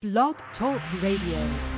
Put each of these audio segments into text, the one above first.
Blog Talk Radio.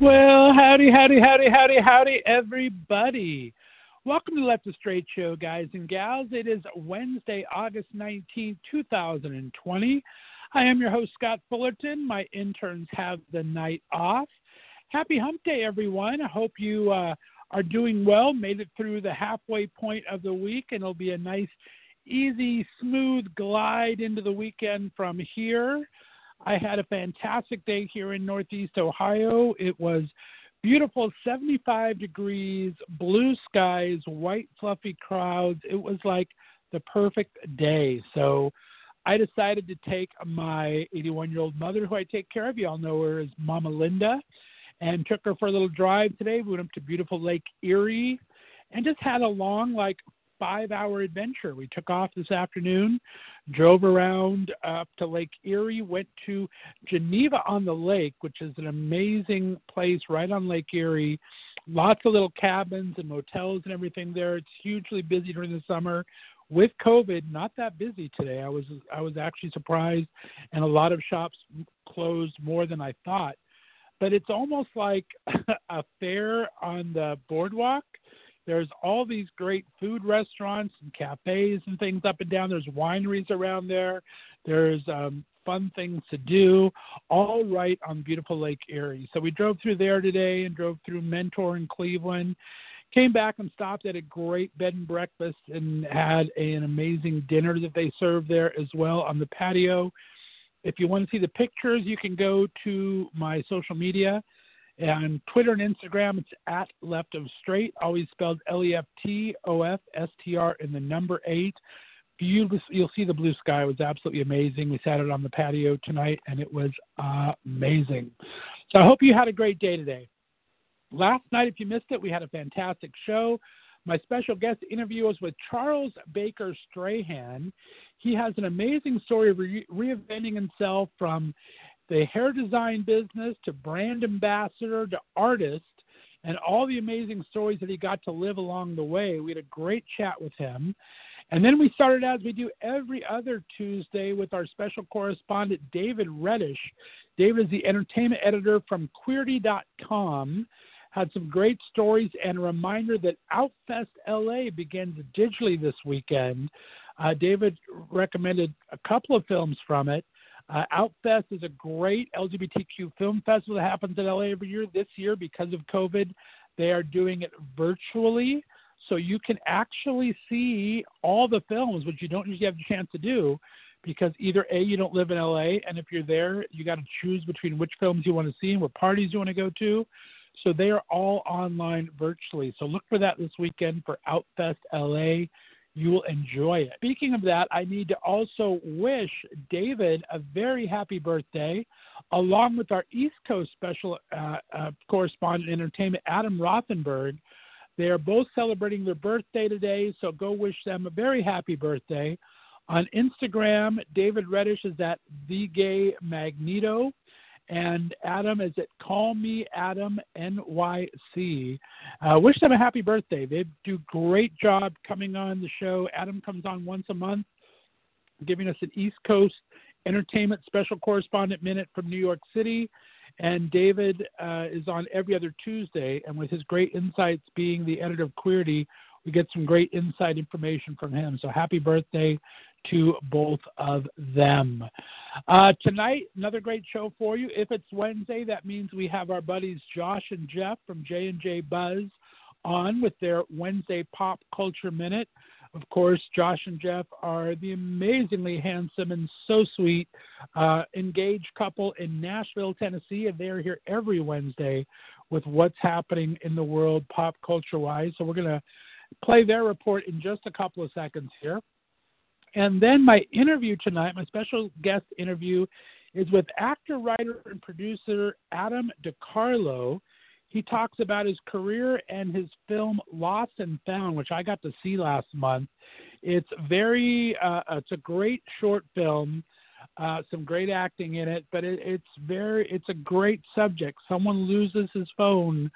Well, howdy, howdy, howdy, howdy, howdy, everybody. Welcome to Left of Straight Show, guys and gals. It is Wednesday, August 19, 2020. I am your host, Scott Fullerton. My interns have the night off. Happy hump day, everyone. I hope you uh, are doing well, made it through the halfway point of the week, and it'll be a nice, easy, smooth glide into the weekend from here. I had a fantastic day here in Northeast Ohio. It was beautiful 75 degrees, blue skies, white fluffy clouds. It was like the perfect day. So I decided to take my 81 year old mother, who I take care of. You all know her as Mama Linda, and took her for a little drive today. We went up to beautiful Lake Erie and just had a long, like, five hour adventure. We took off this afternoon, drove around up to Lake Erie, went to Geneva on the Lake, which is an amazing place right on Lake Erie. Lots of little cabins and motels and everything there. It's hugely busy during the summer. With COVID, not that busy today. I was I was actually surprised, and a lot of shops closed more than I thought. But it's almost like a fair on the boardwalk there's all these great food restaurants and cafes and things up and down. There's wineries around there. There's um, fun things to do, all right on beautiful Lake Erie. So we drove through there today and drove through Mentor in Cleveland. Came back and stopped at a great bed and breakfast and had an amazing dinner that they serve there as well on the patio. If you want to see the pictures, you can go to my social media and Twitter and Instagram, it's at Left of Straight, always spelled L E F T O F S T R in the number eight. You, you'll see the blue sky it was absolutely amazing. We sat out on the patio tonight, and it was amazing. So I hope you had a great day today. Last night, if you missed it, we had a fantastic show. My special guest interview was with Charles Baker Strahan. He has an amazing story of re- reinventing himself from the hair design business to brand ambassador to artist and all the amazing stories that he got to live along the way. We had a great chat with him. And then we started as we do every other Tuesday with our special correspondent, David Reddish. David is the entertainment editor from Queerty.com. Had some great stories and a reminder that Outfest LA begins digitally this weekend. Uh, David recommended a couple of films from it. Uh, Outfest is a great LGBTQ film festival that happens in LA every year. This year, because of COVID, they are doing it virtually. So you can actually see all the films, which you don't usually have a chance to do because either A, you don't live in LA, and if you're there, you got to choose between which films you want to see and what parties you want to go to. So they are all online virtually. So look for that this weekend for Outfest LA you will enjoy it. Speaking of that, I need to also wish David a very happy birthday, along with our East Coast special uh, uh, correspondent entertainment, Adam Rothenberg. They are both celebrating their birthday today, so go wish them a very happy birthday. On Instagram, David Reddish is at the Gay Magneto and Adam is at Call Me Adam NYC. Uh, wish them a happy birthday. They do great job coming on the show. Adam comes on once a month, giving us an East Coast entertainment special correspondent minute from New York City. And David uh, is on every other Tuesday, and with his great insights, being the editor of Queerty, we get some great inside information from him. So happy birthday to both of them. Uh, tonight, another great show for you. If it's Wednesday, that means we have our buddies Josh and Jeff from J and J Buzz on with their Wednesday Pop Culture Minute. Of course, Josh and Jeff are the amazingly handsome and so sweet uh, engaged couple in Nashville, Tennessee, and they are here every Wednesday with what's happening in the world pop culture wise. So we're going to play their report in just a couple of seconds here. And then my interview tonight, my special guest interview, is with actor, writer, and producer Adam DeCarlo. He talks about his career and his film Lost and Found, which I got to see last month. It's very, uh, it's a great short film, uh, some great acting in it, but it, it's very, it's a great subject. Someone loses his phone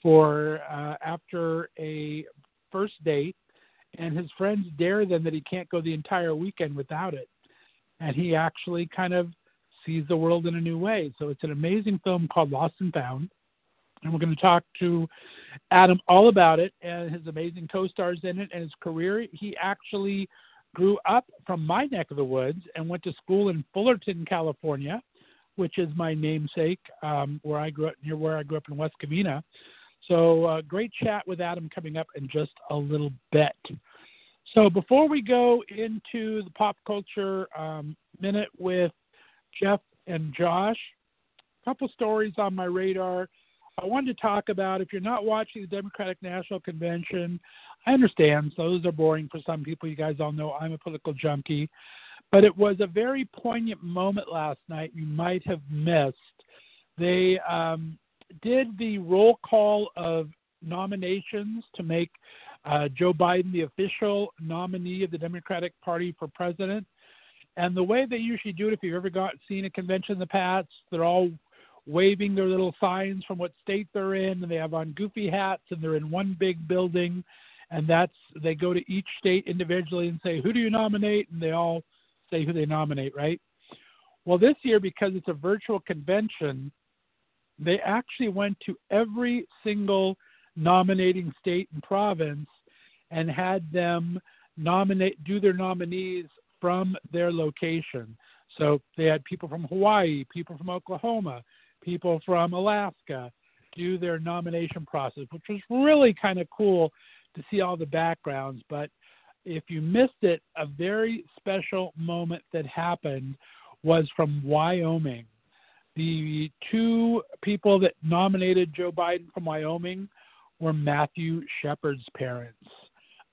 for uh, after a first date, and his friends dare them that he can't go the entire weekend without it. And he actually kind of sees the world in a new way. So it's an amazing film called Lost and Found. And we're going to talk to Adam all about it and his amazing co stars in it and his career. He actually grew up from my neck of the woods and went to school in Fullerton, California, which is my namesake, um, where I grew up near where I grew up in West Covina. So, uh, great chat with Adam coming up in just a little bit. So, before we go into the pop culture um, minute with Jeff and Josh, a couple stories on my radar. I wanted to talk about if you're not watching the Democratic National Convention, I understand those are boring for some people. You guys all know I'm a political junkie, but it was a very poignant moment last night. You might have missed. They um, did the roll call of nominations to make uh, Joe Biden the official nominee of the Democratic Party for president. And the way they usually do it, if you've ever got seen a convention in the past, they're all waving their little signs from what state they're in, and they have on goofy hats, and they're in one big building, and that's they go to each state individually and say, "Who do you nominate?" and they all say who they nominate, right? Well, this year because it's a virtual convention, they actually went to every single nominating state and province and had them nominate do their nominees from their location. So they had people from Hawaii, people from Oklahoma, people from Alaska do their nomination process, which was really kind of cool to see all the backgrounds. But if you missed it, a very special moment that happened was from Wyoming. The two people that nominated Joe Biden from Wyoming were Matthew Shepard's parents.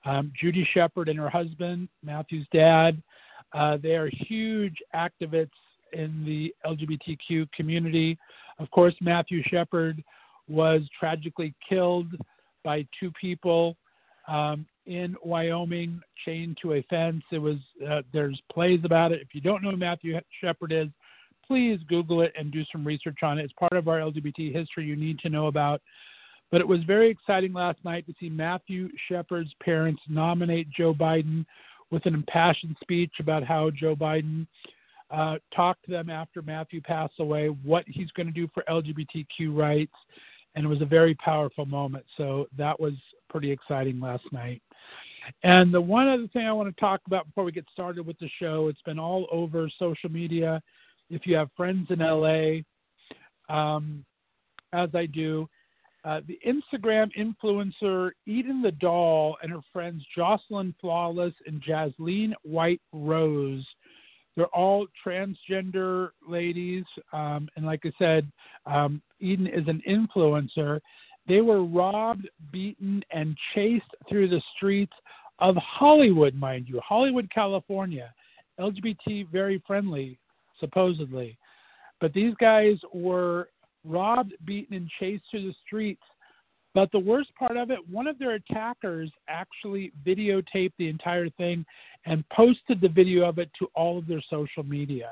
Um, Judy Shepard and her husband, Matthew's dad, uh, they are huge activists in the LGBTQ community. Of course, Matthew Shepard was tragically killed by two people um, in Wyoming, chained to a fence. It was uh, there's plays about it. If you don't know who Matthew Shepard is, please Google it and do some research on it. It's part of our LGBT history you need to know about. But it was very exciting last night to see Matthew Shepard's parents nominate Joe Biden with an impassioned speech about how Joe Biden uh, talked to them after Matthew passed away, what he's going to do for LGBTQ rights, and it was a very powerful moment. So that was pretty exciting last night. And the one other thing I want to talk about before we get started with the show, it's been all over social media. If you have friends in LA, um, as I do, uh, the Instagram influencer Eden the Doll and her friends Jocelyn Flawless and Jasleen White Rose they're all transgender ladies, um, and like I said, um, Eden is an influencer. They were robbed, beaten, and chased through the streets of Hollywood, mind you, Hollywood, California. LGBT very friendly, supposedly. But these guys were robbed, beaten, and chased through the streets but the worst part of it, one of their attackers actually videotaped the entire thing and posted the video of it to all of their social media.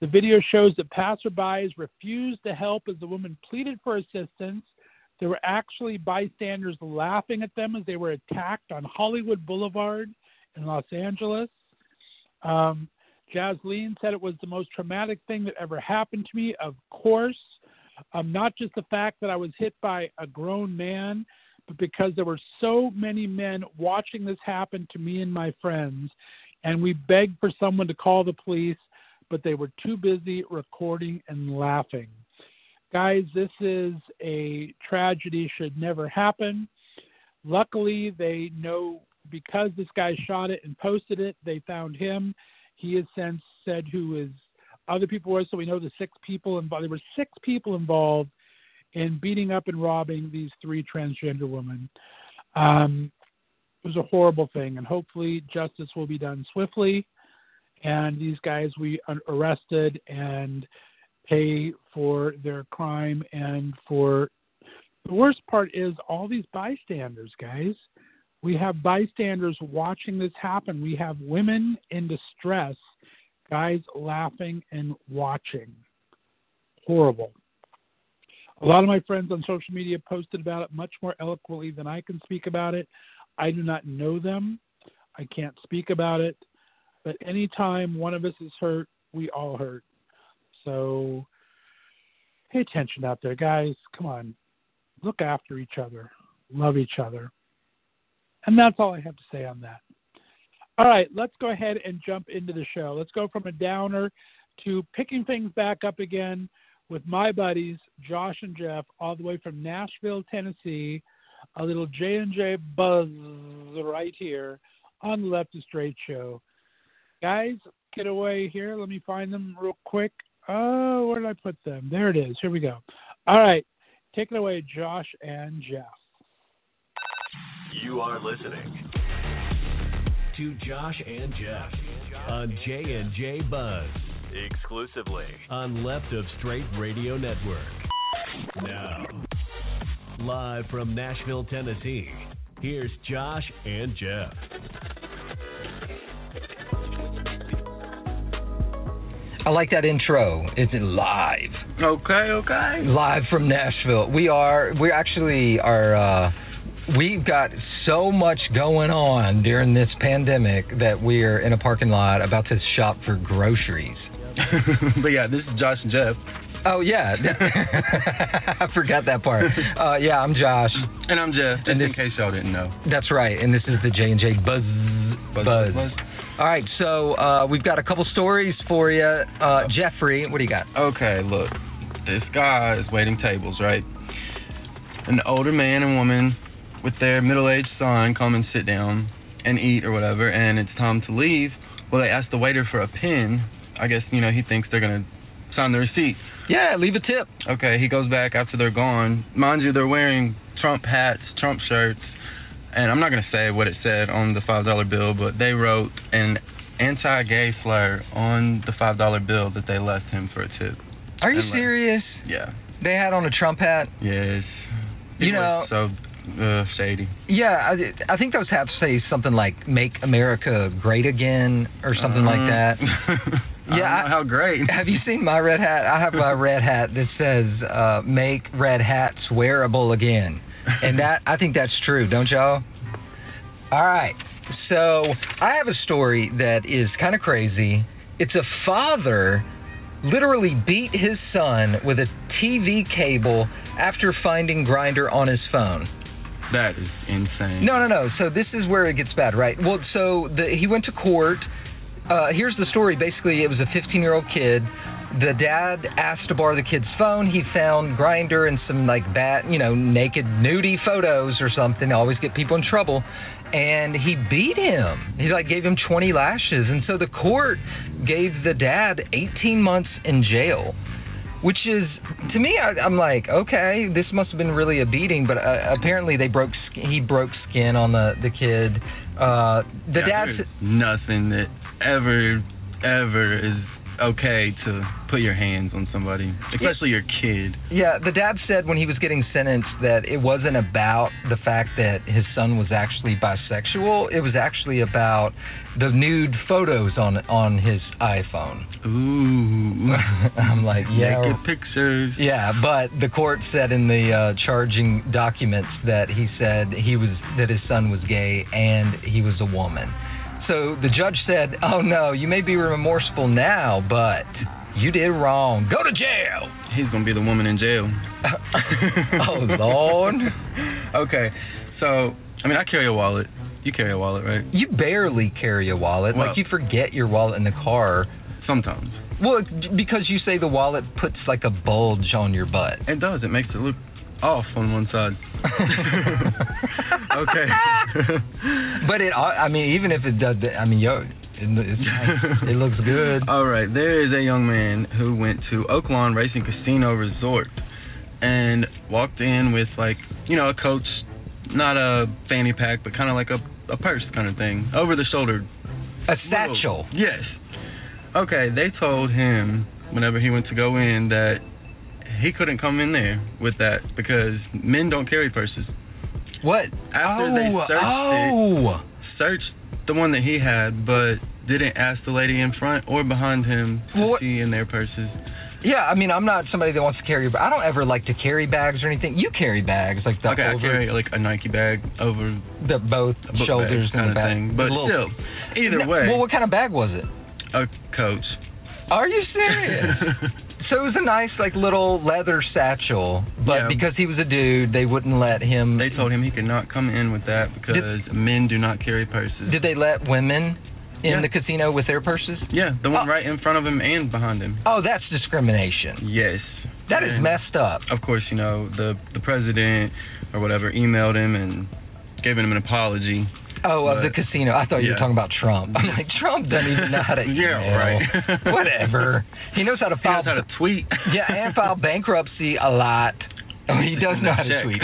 The video shows that passerbys refused to help as the woman pleaded for assistance. There were actually bystanders laughing at them as they were attacked on Hollywood Boulevard in Los Angeles. Um, Jasleen said it was the most traumatic thing that ever happened to me. Of course, um, not just the fact that I was hit by a grown man, but because there were so many men watching this happen to me and my friends. and we begged for someone to call the police, but they were too busy recording and laughing. Guys, this is a tragedy, should never happen. Luckily, they know because this guy shot it and posted it, they found him. He has since said who his other people were, so we know the six people involved. There were six people involved in beating up and robbing these three transgender women. Um, it was a horrible thing, and hopefully justice will be done swiftly, and these guys we arrested and pay for their crime and for the worst part is all these bystanders, guys. We have bystanders watching this happen. We have women in distress, guys laughing and watching. Horrible. A lot of my friends on social media posted about it much more eloquently than I can speak about it. I do not know them. I can't speak about it. But anytime one of us is hurt, we all hurt. So pay attention out there, guys. Come on. Look after each other. Love each other. And that's all I have to say on that. All right, let's go ahead and jump into the show. Let's go from a downer to picking things back up again with my buddies Josh and Jeff, all the way from Nashville, Tennessee. A little J and J buzz right here on the Left is Straight show. Guys, get away here. Let me find them real quick. Oh, where did I put them? There it is. Here we go. All right. Take it away, Josh and Jeff. You are listening to Josh and Jeff on J and J Buzz exclusively on Left of Straight Radio Network. Now, live from Nashville, Tennessee, here's Josh and Jeff. I like that intro. It's live. Okay, okay. Live from Nashville. We are. We actually are. Uh, we've got so much going on during this pandemic that we're in a parking lot about to shop for groceries. but yeah, this is Josh and Jeff. Oh yeah, I forgot that part. Uh, yeah, I'm Josh, and I'm Jeff. Just And this- in case y'all didn't know. that's right, and this is the J and J Buzz Buzz, Buzz. buzz. All right, so uh, we've got a couple stories for you. Uh, Jeffrey, what do you got? Okay, look, this guy is waiting tables, right? An older man and woman with their middle-aged son come and sit down and eat or whatever, and it's time to leave. Well, they ask the waiter for a pin. I guess you know he thinks they're gonna sign the receipt. Yeah, leave a tip. Okay, he goes back after they're gone. Mind you, they're wearing Trump hats, Trump shirts, and I'm not gonna say what it said on the five dollar bill, but they wrote an anti-gay slur on the five dollar bill that they left him for a tip. Are you And, serious? Yeah. They had on a Trump hat. Yes. You know- so uh, shady. Yeah, I, I think those hats say something like "Make America Great Again" or something like that. yeah. Yeah, I- how great. Have you seen my red hat? I have my red hat that says uh, "Make red hats wearable again," and that I think that's true, don't y'all? All right, so I have a story that is kind of crazy. It's a father literally beat his son with a TV cable after finding Grindr on his phone. That is insane. No, no, no. So this is where it gets bad, right? Well, so the, he went to court. Uh, here's the story. Basically, it was a 15 year old kid. The dad asked to borrow the kid's phone. He found Grindr and some like bad, you know, naked, nudie photos or something. Always get people in trouble. And he beat him. He like gave him 20 lashes. And so the court gave the dad 18 months in jail which is to me I, i'm like okay this must have been really a beating but uh, apparently they broke he broke skin on the the kid. Uh the Yeah, dad nothing that ever, ever is okay to put your hands on somebody, especially your kid. yeah the dad said when he was getting sentenced that it wasn't about the fact that his son was actually bisexual it was actually about the nude photos on on his iphone Ooh. i'm like yeah Naked pictures. Yeah, but the court said in the uh, charging documents that he said he was that his son was gay and he was a woman. So the judge said, "Oh no, you may be remorseful now, but you did wrong. Go to jail." He's gonna be the woman in jail. oh Lord. okay, so I mean, I carry a wallet, You carry a wallet, right? You barely carry a wallet. Well- like you forget your wallet in the car. Sometimes. Well, because you say the wallet puts like a bulge on your butt. It does. It makes it look off on one side. okay. But it, I mean, even if it does, I mean, yo, it, it's it looks good. All right. There is a young man who went to Oaklawn Racing Casino Resort and walked in with like, you know, a coach, not a fanny pack, but kind of like a, a purse kind of thing, over the shoulder. A satchel. Yes. Okay. They told him whenever he went to go in that he couldn't come in there with that because men don't carry purses. What? After oh, they searched it, oh. searched the one that he had, but didn't ask the lady in front or behind him to what- see in their purses. Yeah, I mean, I'm not somebody that wants to carry, but I don't ever like to carry bags or anything. You carry bags like the Okay, I carry like a Nike bag over the both shoulders kind and the of back. thing, but little- still, either No, way, Well, what kind of bag was it? a coach. Are you serious? so it was a nice, like, little leather satchel, but Yeah. because he was a dude, they wouldn't let him. they told him he could not come in with that because men do not carry purses. Did they let women in Yeah. the casino with their purses? yeah, the one Oh. right in front of him and behind him. Oh, that's discrimination. Yes. That is And messed up. Of course, you know the the president or whatever emailed him and gave him an apology. Oh, of the casino. I thought you were talking about Trump. I'm like, Trump doesn't even know how to Yeah, right. Whatever. He knows how to He file. knows how to tweet. yeah, and file bankruptcy a lot. Oh, he does know how to tweet.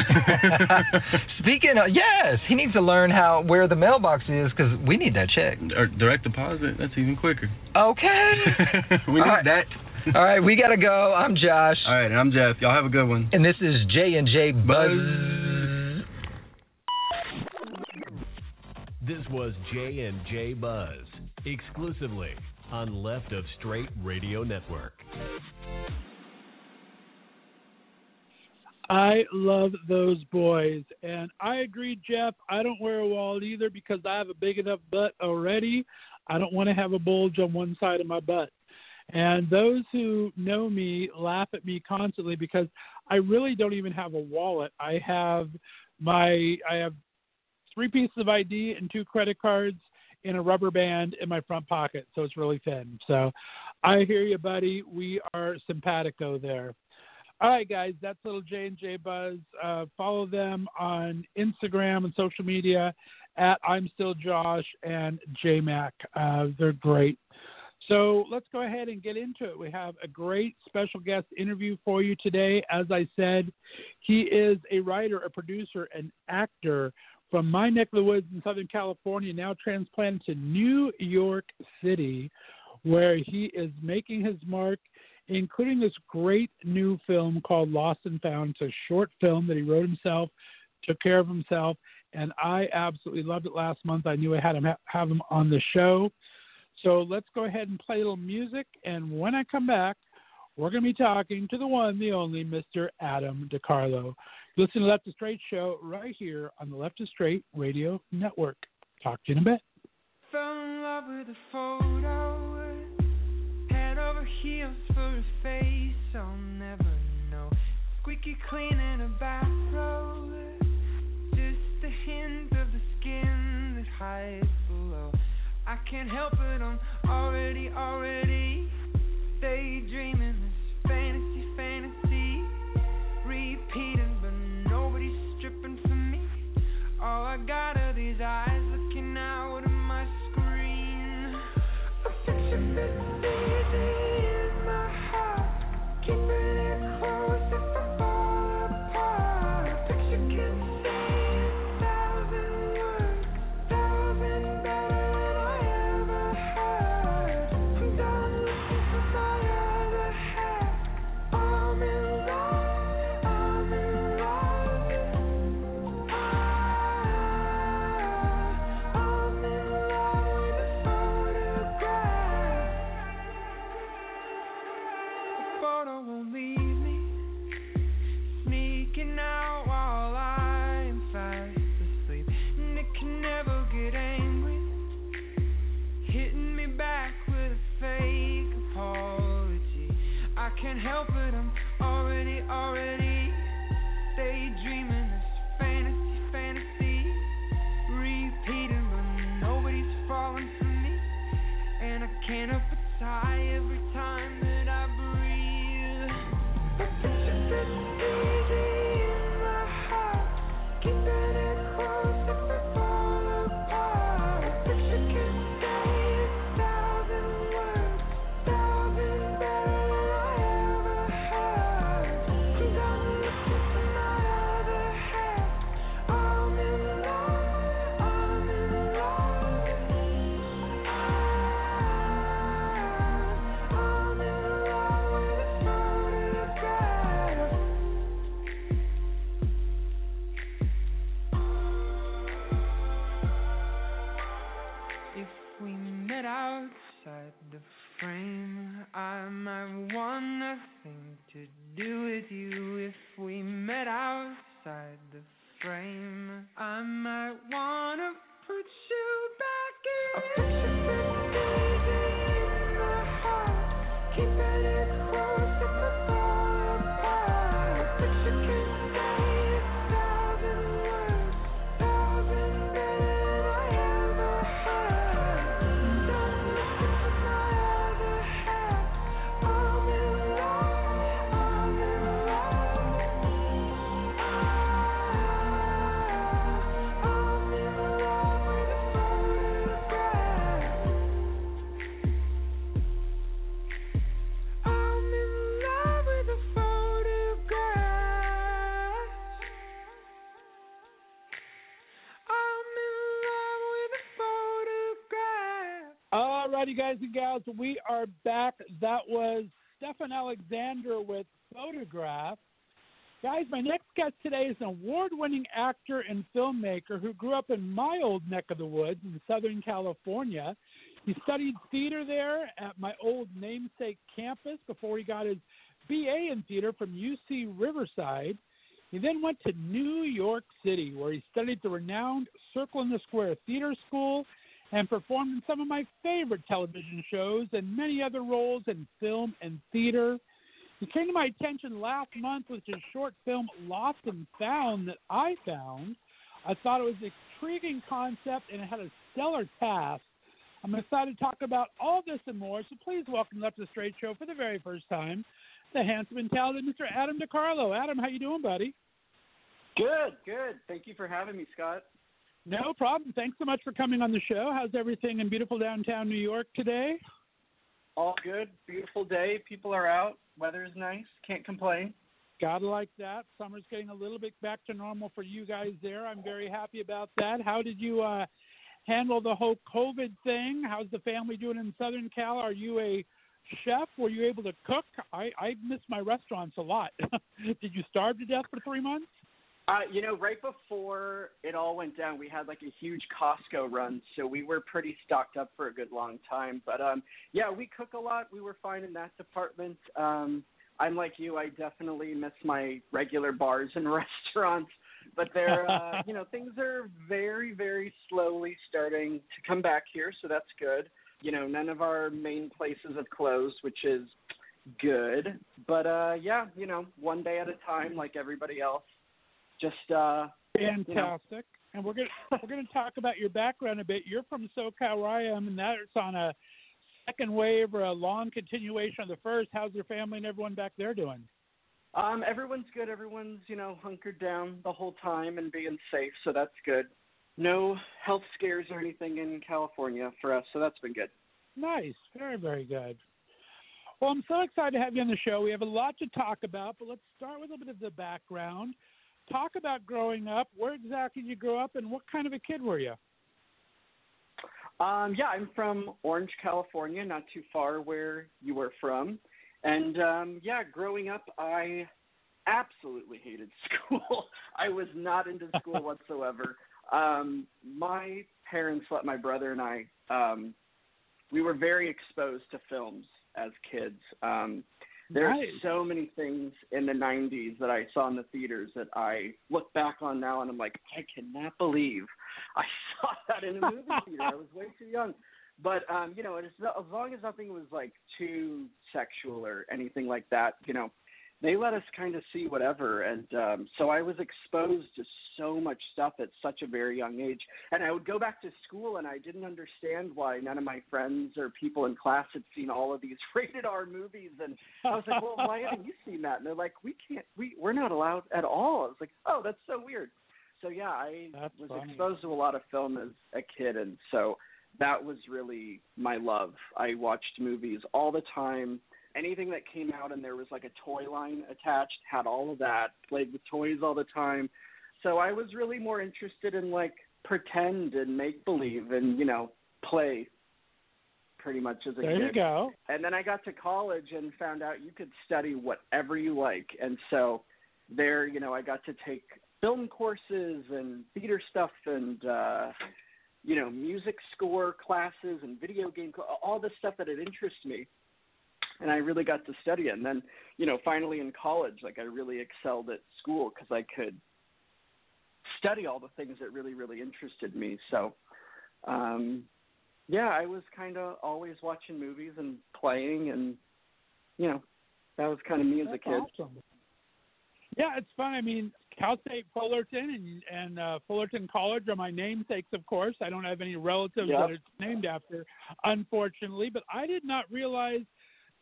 Speaking of, yes, he needs to learn how where the mailbox is because we need that check. or direct deposit. That's even quicker. Okay. we All need right. that. All right, we gotta go. I'm Josh, All right, and I'm Jeff. Y'all have a good one. and this is J and J Buzz. This was J and J Buzz exclusively on Left of Straight Radio Network. I love those boys. And I agree, Jeff. I don't wear a wallet either because I have a big enough butt already. I don't want to have a bulge on one side of my butt. And those who know me laugh at me constantly because I really don't even have a wallet. I have my I have three pieces of ID and two credit cards in a rubber band in my front pocket, so it's really thin. So I hear you, buddy. We are simpatico there. All right, guys, that's little J and J Buzz. Uh, follow them on Instagram and social media at I'm Still Josh and JMac. Uh, they're great. So let's go ahead and get into it. We have a great special guest interview for you today. As I said, he is a writer, a producer, an actor from my neck of the woods in Southern California, now transplanted to New York City, where he is making his mark including this great new film called Lost and Found. It's a short film that he wrote himself, took care of himself, and I absolutely loved it last month. I knew I had him ha- have him on the show. So let's go ahead and play a little music, and when I come back, we're going to be talking to the one, the only, Mr. Adam DeCarlo. Listen to Left to Straight show right here on the Left to Straight Radio Network. Talk to you in a bit. Fell in love with a photo. Head over heels for a face I'll never know. Squeaky clean in a bathrobe. Just a hint of the skin that hides below. I can't help it, I'm already, already daydreaming guys and gals, we are back. That was Stefan Alexander with Photograph. Guys, my next guest today is an award winning actor and filmmaker who grew up in my old neck of the woods in Southern California. He studied theater there at my old namesake campus before he got his BA in theater from UC Riverside. He then went to New York City, where he studied the renowned Circle in the Square Theater School and performed in some of my favorite television shows and many other roles in film and theater. He came to my attention last month with his short film Lost and Found that I found. I thought it was an intriguing concept and it had a stellar cast. I'm excited to talk about all this and more, so please welcome Left the Straight Show for the very first time, the handsome and talented Mr. Adam DeCarlo. Adam, how you doing, buddy? Good, good. Thank you for having me, Scott. No problem. Thanks so much for coming on the show. How's everything in beautiful downtown New York today? All good. Beautiful day. People are out. Weather is nice. Can't complain. Gotta like that. Summer's getting a little bit back to normal for you guys there. I'm very happy about that. How did you uh, handle the whole COVID thing? How's the family doing in Southern Cal? Are you a chef? Were you able to cook? I, I miss my restaurants a lot. did you starve to death for three months? Uh, you know, right before it all went down, we had like a huge Costco run, so we were pretty stocked up for a good long time. But um, yeah, we cook a lot. We were fine in that department. Um, I'm like you. I definitely miss my regular bars and restaurants, but they're uh, you know things are very very slowly starting to come back here, so that's good. You know, none of our main places have closed, which is good. But uh, yeah, you know, one day at a time, like everybody else. Just uh, Fantastic. You know. And we're gonna we're gonna talk about your background a bit. You're from SoCal where I am, and that's on a second wave or a long continuation of the first. How's your family and everyone back there doing? Um, everyone's good. Everyone's you know hunkered down the whole time and being safe, so that's good. No health scares or anything in California for us, so that's been good. Nice, very very good. Well, I'm so excited to have you on the show. We have a lot to talk about, but let's start with a bit of the background. Talk about growing up. Where exactly did you grow up, and what kind of a kid were you? Um, yeah, I'm from Orange, California, not too far where you were from. And um, yeah, growing up, I absolutely hated school. I was not into school whatsoever. Um, my parents let my brother and I. Um, we were very exposed to films as kids. Um, there's Nice. so many things in the 90s that I saw in the theaters that I look back on now and I'm like, I cannot believe I saw that in a movie theater. I was way too young. But um, you know, as, as long as nothing was like too sexual or anything like that, you know, they let us kind of see whatever and um so I was exposed to so much stuff at such a very young age and I would go back to school and I didn't understand why none of my friends or people in class had seen all of these rated R movies and I was like, "Well, why haven't you seen that?" And they're like, "We can't we we're not allowed at all." I was like, "Oh, that's so weird." So yeah, I That's was funny. exposed to a lot of film as a kid and so that was really my love. I watched movies all the time anything that came out and there was like a toy line attached had all of that played with toys all the time. So i was really more interested in like pretend and make believe and you know play pretty much as a There kid. There you go. and then i got to college and found out you could study whatever you like. And so there you know i got to take film courses and theater stuff and uh you know music score classes and video game all the stuff that had interested me and I really got to study it. And then, you know, finally in college, like I really excelled at school because I could study all the things that really, really interested me. So, um, yeah, I was kind of always watching movies and playing, and you know, that was kind of me as a kid. awesome. Yeah, it's fun. I mean, Cal State Fullerton and and uh, Fullerton College are my namesakes, of course. I don't have any relatives Yep. that it's named after, unfortunately. But I did not realize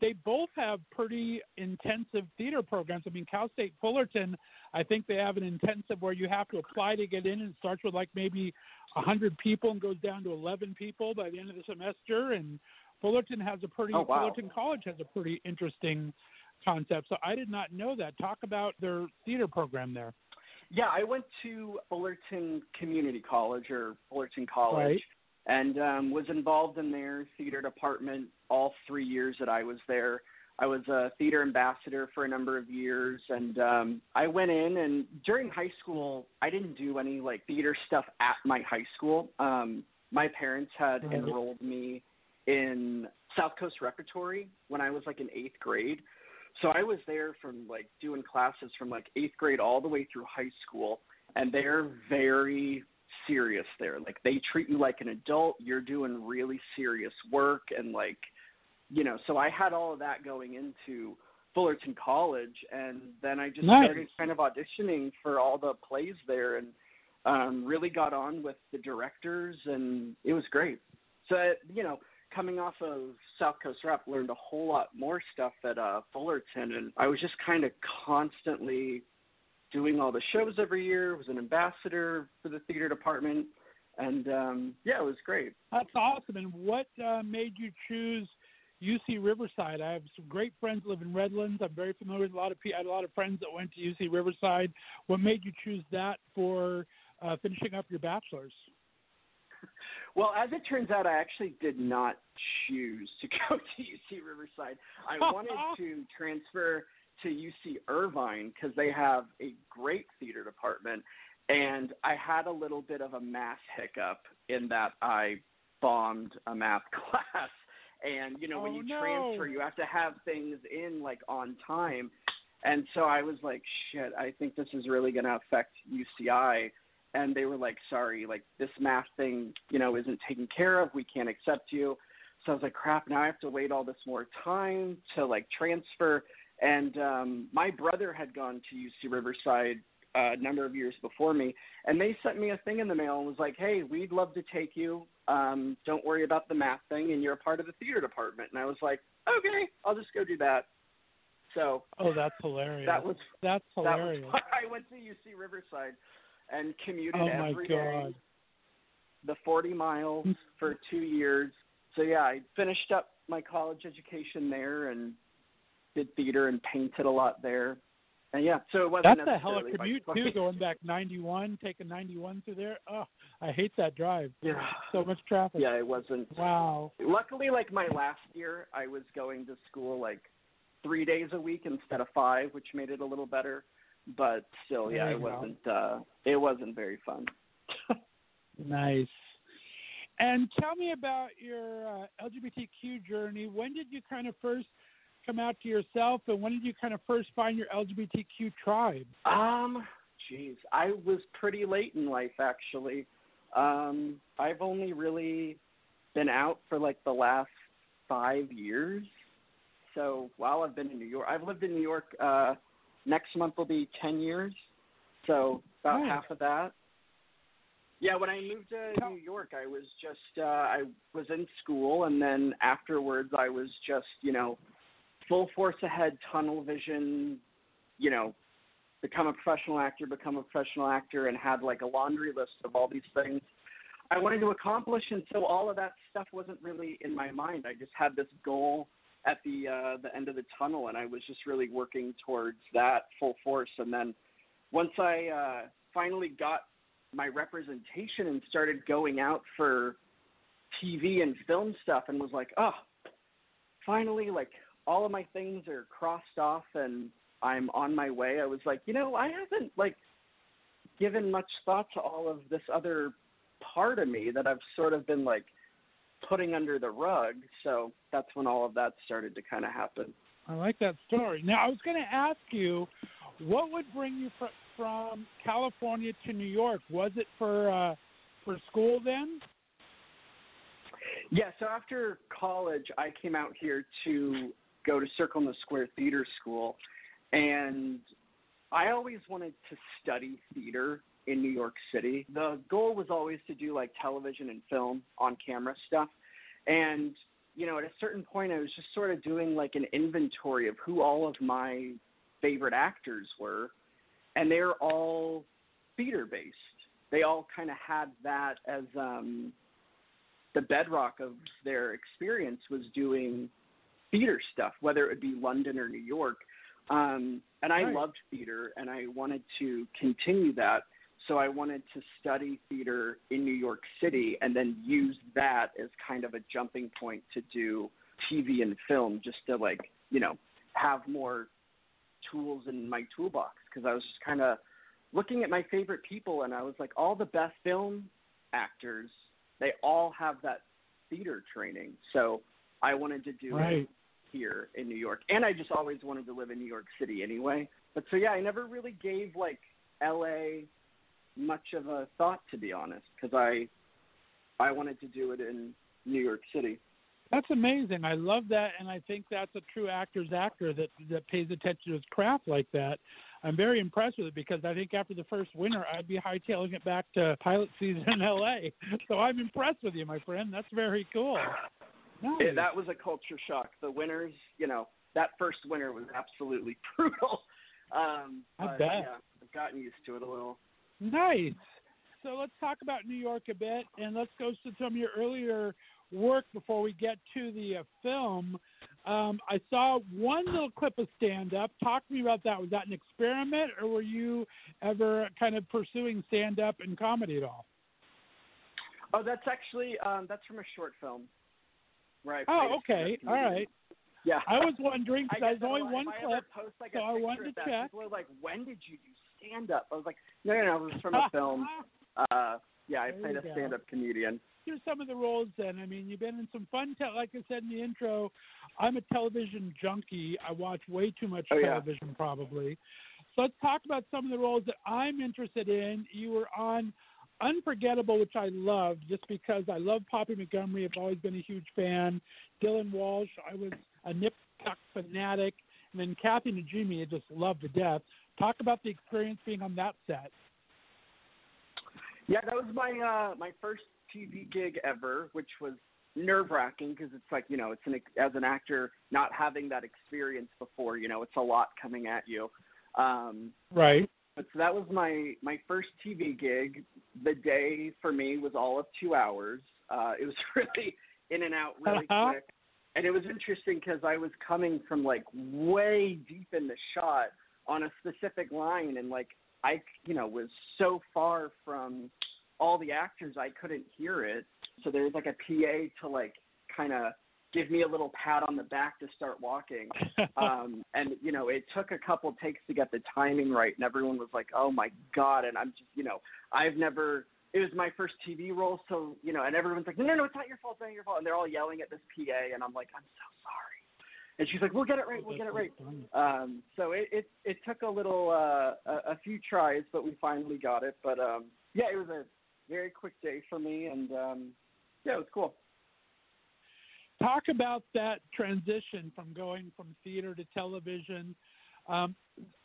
they both have pretty intensive theater programs. I mean, Cal State Fullerton, I think they have an intensive where you have to apply to get in, and starts with like maybe a hundred people and goes down to eleven people by the end of the semester. And Fullerton has a pretty Oh, wow. Fullerton College has a pretty interesting concept. So I did not know that. Talk about their theater program there. Yeah, I went to Fullerton Community College or Fullerton College Right. And um, was involved in their theater department all three years that I was there. I was a theater ambassador for a number of years, and um, I went in. And during high school, I didn't do any like theater stuff at my high school. Um, my parents had Right. enrolled me in South Coast Repertory when I was like in eighth grade. So I was there from like doing classes from like eighth grade all the way through high school, and they're very serious there. Like they treat you like an adult. You're doing really serious work, and like, you know. So I had all of that going into Fullerton College, and then I just Nice. started kind of auditioning for all the plays there, and um, really got on with the directors, and it was great. So you know, coming off of South Coast Rep, learned a whole lot more stuff at uh, Fullerton, and I was just kind of constantly doing all the shows every year. Was an ambassador for the theater department, and um, yeah, it was great. That's awesome. And what uh, made you choose UC Riverside? I have some great friends live in Redlands. I'm very familiar with a lot of people. I had a lot of friends that went to UC Riverside. What made you choose that for uh, finishing up your bachelor's? Well, as it turns out, I actually did not choose to go to UC Riverside. I wanted to transfer to UC Irvine because they have a great theater department, and I had a little bit of a math hiccup in that I bombed a math class. And you know, when Oh, you no. transfer, you have to have things in like on time. And so I was like, shit, I think this is really going to affect UCI and they were like, "Sorry, like this math thing, you know, isn't taken care of. We can't accept you." So I was like, "Crap! Now I have to wait all this more time to like transfer." And um, my brother had gone to UC Riverside uh, a number of years before me, and they sent me a thing in the mail and was like, "Hey, we'd love to take you. Um, don't worry about the math thing, and you're a part of the theater department." And I was like, "Okay, I'll just go do that." So Oh, that's hilarious. that was that's that was hilarious. I went to UC Riverside and commuted Oh my every day, god. the 40 miles for two years. So yeah, I finished up my college education there and did theater and painted a lot there. And yeah, so it wasn't That's a hell of a commute too, going back 91, taking 91 through there. Oh, I hate that drive. Yeah, So much traffic. yeah, it wasn't. Wow. Luckily, like my last year, I was going to school like three days a week instead of five, which made it a little better. But still, yeah, it wasn't. uh It wasn't very fun. Nice. And tell me about your uh, LGBTQ journey. When did you kind of first come out to yourself, and when did you kind of first find your LGBTQ tribe? Um, jeez, I was pretty late in life actually. Um, I've only really been out for like the last five years, So while I've been in New York, I've lived in New York. Uh, next month will be 10 years, so about Nice. half of that. Yeah, when I moved to New York, I was just uh, I was in school, and then afterwards, I was just you know full force ahead, tunnel vision, you know, become a professional actor, become a professional actor, and had like a laundry list of all these things I wanted to accomplish, and so all of that stuff wasn't really in my mind. I just had this goal at the uh, the end of the tunnel, and I was just really working towards that full force. And then once I uh, finally got my representation and started going out for TV and film stuff, and was like, oh, finally, like all of my things are crossed off, and I'm on my way. I was like, you know, I haven't like given much thought to all of this other part of me that I've sort of been like putting under the rug. So that's when all of that started to kind of happen. I like that story. Now, I was going to ask you, what would bring you fr- from California to New York? Was it for uh, for school then? Yeah, so after college, I came out here to go to Circle in the Square Theater School, and I always wanted to study theater in New York City. The goal was always to do like television and film on camera stuff. And, you know, at a certain point, I was just sort of doing like an inventory of who all of my favorite actors were, and they're all theater based. They all kind of had that as um, the bedrock of their experience was doing theater stuff, whether it would be London or New York. Um, and I Right. loved theater, and I wanted to continue that. So I wanted to study theater in New York City and then use that as kind of a jumping point to do TV and film, just to like you know have more tools in my toolbox because I was just kind of looking at my favorite people and I was like all the best film actors they all have that theater training. So I wanted to do it Right. Here in New York. And I just always wanted to live in New York City anyway. But so yeah, I never really gave like LA much of a thought to be honest because I I wanted to do it in New York City. That's amazing. I love that, and I think that's a true actor's actor that that pays attention to his craft like that. I'm very impressed with it because I think after the first winter, I'd be hightailing it back to pilot season in L.A. So I'm impressed with you, my friend. That's very cool. Nice. Yeah, that was a culture shock. The winners, you know, that first winter was absolutely brutal. Um, I but, bet. Yeah, I've gotten used to it a little. Nice. So let's talk about New York a bit, and let's go to some of your earlier work before we get to the uh, film. Um, I saw one little clip of stand up. Talk to me about that. Was that an experiment, or were you ever kind of pursuing stand up and comedy at all? Oh, that's actually um, that's from a short film. Right. Oh, okay. All right. Yeah. I was wondering I because there's that only one I clip. post, like, so I wanted to that, check. People are like, "When did you do stand up?" I was like, "No, no, no, it was from a film." Uh, yeah, I There played a stand-up comedian. here's some of the roles then. I mean, you've been in some fun, te- like I said in the intro, I'm a television junkie. I watch way too much Oh, yeah. television probably. So let's talk about some of the roles that I'm interested in. You were on Unforgettable, which I loved just because I love Poppy Montgomery. I've always been a huge fan. Dylan Walsh, I was a Nip Tuck fanatic. And then Kathy Najimy, I just loved to death. Talk about the experience being on that set. Yeah, that was my uh, my first TV gig ever, which was nerve wracking because it's like you know, it's an as an actor not having that experience before. You know, it's a lot coming at you. Um, Right. But so that was my my first TV gig. The day for me was all of two hours. Uh, it was really in and out really Uh-huh. quick, and it was interesting because I was coming from like way deep in the shot on a specific line, and like I you know was so far from all the actors I couldn't hear it. So there was like a PA to like kind of give me a little pat on the back to start walking. Um, and you know it took a couple takes to get the timing right and everyone was like oh my god and i'm just you know i've never it was my first tv role so you know and everyone's like no no no it's not your fault it's not your fault and they're all yelling at this pa and i'm like i'm so sorry. And she's like we'll get it right we'll get it right. Um so it it, it took a little uh a, a few tries but we finally got it. But um yeah it was a very quick day for me and um yeah it was cool talk about that transition from going from theater to television. Um,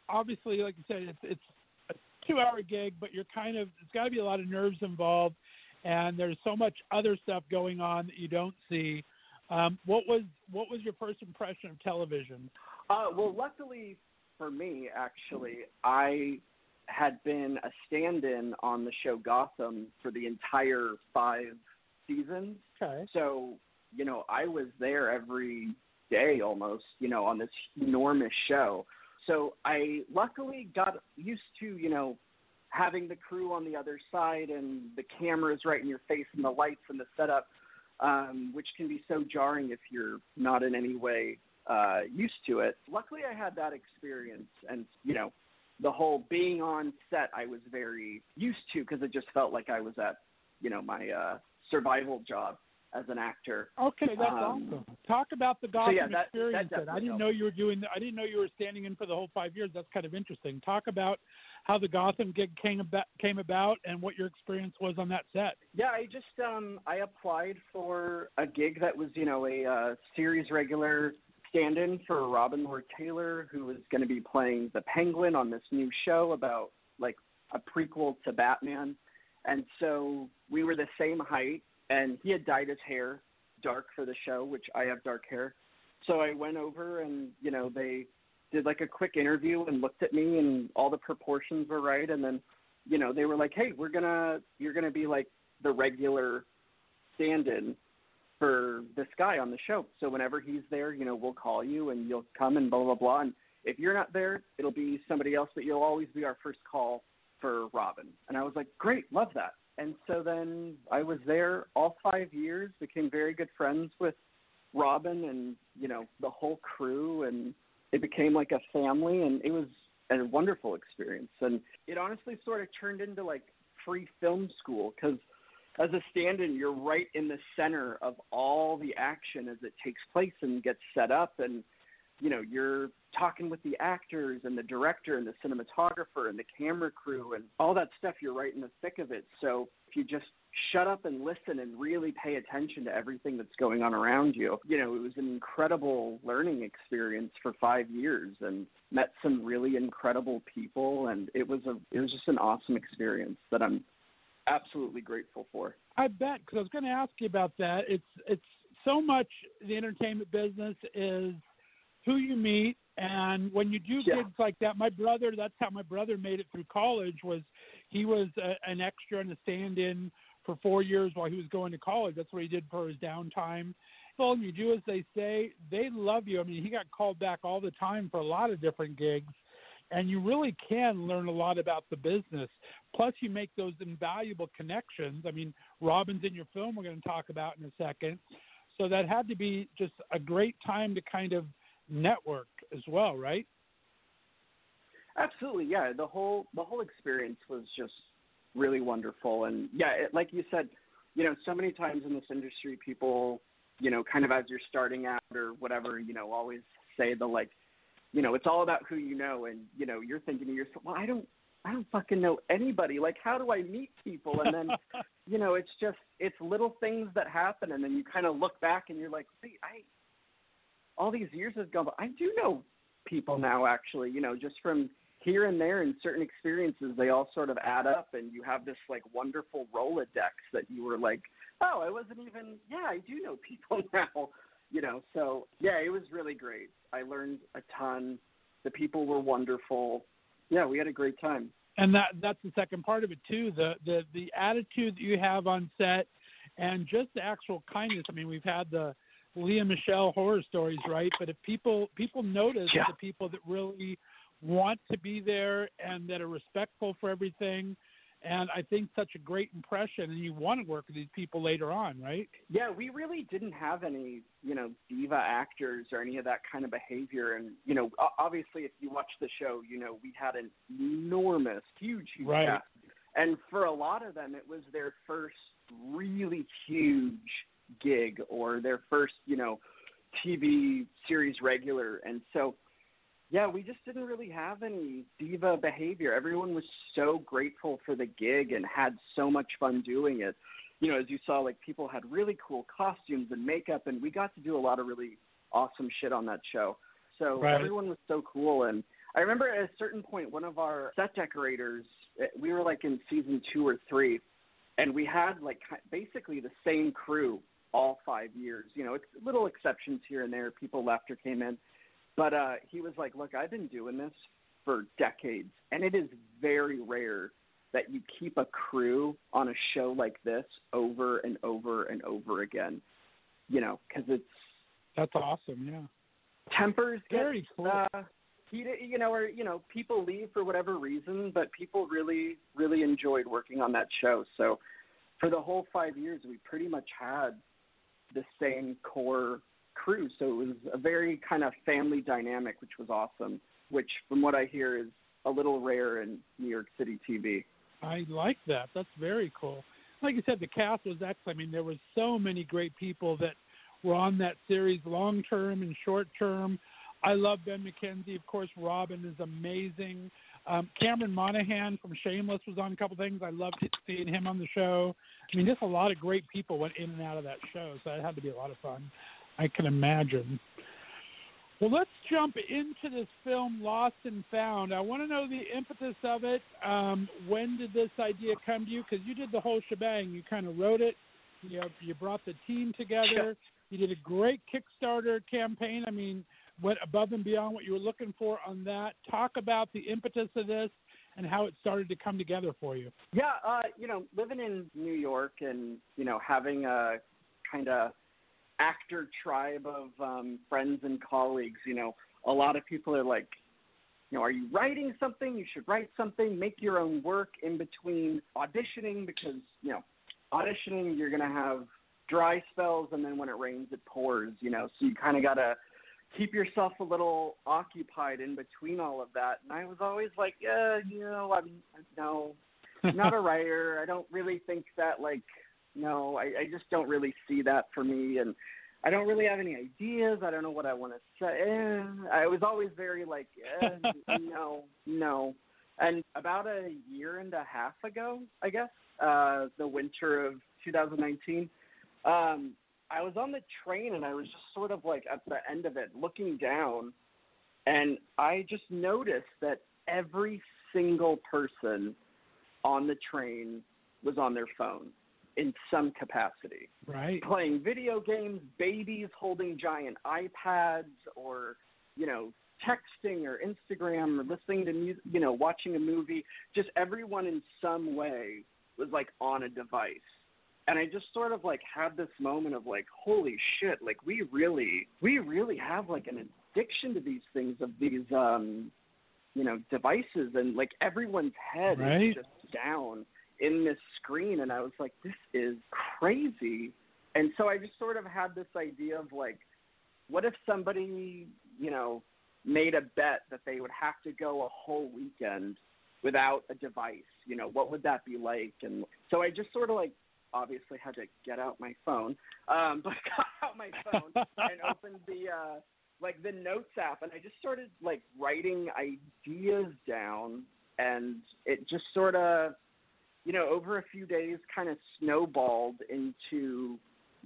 obviously, like you said, it's, it's a two-hour gig, but you're kind of it's got to be a lot of nerves involved, and there's so much other stuff going on that you don't see. Um, what was what was your first impression of television? Uh, well, luckily for me, actually, I had been a stand-in on the show Gotham for the entire five seasons. Okay. So, you know, I was there every day almost, you know, on this enormous show. So I luckily got used to, you know, having the crew on the other side and the cameras right in your face and the lights and the setup, um, which can be so jarring if you're not in any way uh, used to it. Luckily, I had that experience, and you know, the whole being on set, I was very used to because it just felt like I was at, you know, my uh, survival job as an actor. Okay, that's Um, awesome. Talk about the Gotham yeah, that- that experience. then. I didn't know you were doing. I didn't know you were standing in for the whole five years. That's kind of interesting. Talk about how the Gotham gig came about, came about, and what your experience was on that set. Yeah, I just um I applied for a gig that was you know a uh, series regular stand-in for Robin Lord Taylor, who was going to be playing the Penguin on this new show about like a prequel to Batman, and so we were the same height, and he had dyed his hair dark for the show, which I have dark hair, so I went over and you know they did like a quick interview and looked at me and all the proportions were right. And then you know they were like hey we're gonna you're gonna be like the regular stand-in for this guy on the show. So whenever he's there you know we'll call you and you'll come and blah blah blah. And if you're not there it'll be somebody else but you'll always be our first call for robin. And i was like great love that and so then i was there all five years became very good friends with robin and you know the whole crew and it became like a family and it was a wonderful experience. And it honestly sort of turned into like free film school because as a stand-in you're right in the center of all the action as it takes place and gets set up and you know you're talking with the actors and the director and the cinematographer and the camera crew and all that stuff you're right in the thick of it so if you just shut up and listen and really pay attention to everything that's going on around you. You know, it was an incredible learning experience for 5 years and met some really incredible people and it was a it was just an awesome experience that I'm absolutely grateful for. I bet because I was going to ask you about that. It's it's so much the entertainment business is who you meet and when you do Yeah. gigs like that my brother that's how my brother made it through college was he was a, an extra and a stand-in for four years while he was going to college. That's what he did for his downtime. Well you do as they say they love you. I mean he got called back all the time for a lot of different gigs and you really can learn a lot about the business. Plus you make those invaluable connections. I mean robin's in your film we're going to talk about in a second. So that had to be just a great time to kind of network as well, right? Absolutely, yeah. The whole the whole experience was just really wonderful, and yeah, it, like you said, you know, so many times in this industry, people, you know, kind of as you're starting out or whatever, you know, always say the like, you know, it's all about who you know, and you know, you're thinking to yourself, well, I don't, I don't fucking know anybody. Like, how do I meet people? And then, you know, it's just it's little things that happen, and then you kind of look back and you're like, wait, I, all these years have gone, by. I do know people now, actually, you know, just from here and there and certain experiences, they all sort of add up, and you have this like wonderful Rolodex that you were like, oh, I wasn't even, yeah, I do know people now, you know. So yeah, it was really great. I learned a ton. The people were wonderful. Yeah, we had a great time. and that that's the second part of it too the the the attitude that you have on set and just the actual kindness i mean we've had the Lea Michele horror stories right but if people people notice Yeah. the people that really want to be there and that are respectful for everything and i think such a great impression and you want to work with these people later on right Yeah, we really didn't have any, you know, diva actors or any of that kind of behavior. And you know, o- obviously, if you watch the show, you know, we had an enormous, huge, huge Right. cast. And for a lot of them, it was their first really huge gig or their first, you know, TV series regular. And so, yeah, we just didn't really have any diva behavior. Everyone was so grateful for the gig and had so much fun doing it you know, as you saw, like people had really cool costumes and makeup, and we got to do a lot of really awesome shit on that show. So Right. everyone was so cool, and I remember at a certain point, one of our set decorators, eh, we were like in season two or three, and we had like basically the same crew all five years. You know, it's little exceptions here and there. People left or came in, but uh, he was like, "Look, I've been doing this for decades, and it is very rare that you keep a crew on a show like this over and over and over again. You know, because it's That's awesome. Yeah. tempers get Very cool. uh, heated, you know, or you know, people leave for whatever reason, but people really, really enjoyed working on that show. So, for the whole five years, we pretty much had the same core crew. So it was a very kind of family dynamic, which was awesome. Which, from what I hear, is a little rare in New York City TV. I like that. That's very cool. Like you said, the cast was excellent. I mean, there were so many great people that were on that series, long term and short term. I love Ben McKenzie. Of course, Robin is amazing. Um, Cameron Monaghan from Shameless was on a couple things. I loved seeing him on the show. I mean, just a lot of great people went in and out of that show, so it had to be a lot of fun. I can imagine. Well, let's jump into this film, Lost and Found. I want to know the impetus of it. Um, when did this idea come to you? Because you did the whole shebang. You kind of wrote it. You know, you brought the team together. You did a great Kickstarter campaign. I mean, went above and beyond what you were looking for on that. Talk about the impetus of this and how it started to come together for you. Yeah, uh, you know, living in New York and you know having a kind of actor tribe of um, friends and colleagues. You know, a lot of people are like, you know, are you writing something? You should write something. Make your own work in between auditioning because you know, auditioning you're gonna have dry spells and then when it rains it pours. You know, so you kind of gotta keep yourself a little occupied in between all of that. And I was always like, yeah, you know, I'm no, I'm not a writer. I don't really think that like no, I, I just don't really see that for me and I don't really have any ideas. I don't know what I want to say. Eh, I was always very like, eh, no, no. And about a year and a half ago, I guess, uh, the winter of 2019, um, I was on the train and I was just sort of like at the end of it, looking down, and I just noticed that every single person on the train was on their phone in some capacity Right. playing video games, babies holding giant iPads, or you know, texting or Instagram or listening to music, you know, watching a movie. Just everyone in some way was like on a device, and I just sort of like had this moment of like, holy shit! Like we really, we really have like an addiction to these things of these, um, you know, devices, and like everyone's head Right. is just down in this screen and I was like, this is crazy. And so I just sort of had this idea of like, what if somebody, you know, made a bet that they would have to go a whole weekend without a device? You know, what would that be like? And so I just sort of like obviously had to get out my phone, um, but got out my phone and opened the uh, like the notes app, and I just started like writing ideas down, and it just sort of you know, over a few days kind of snowballed into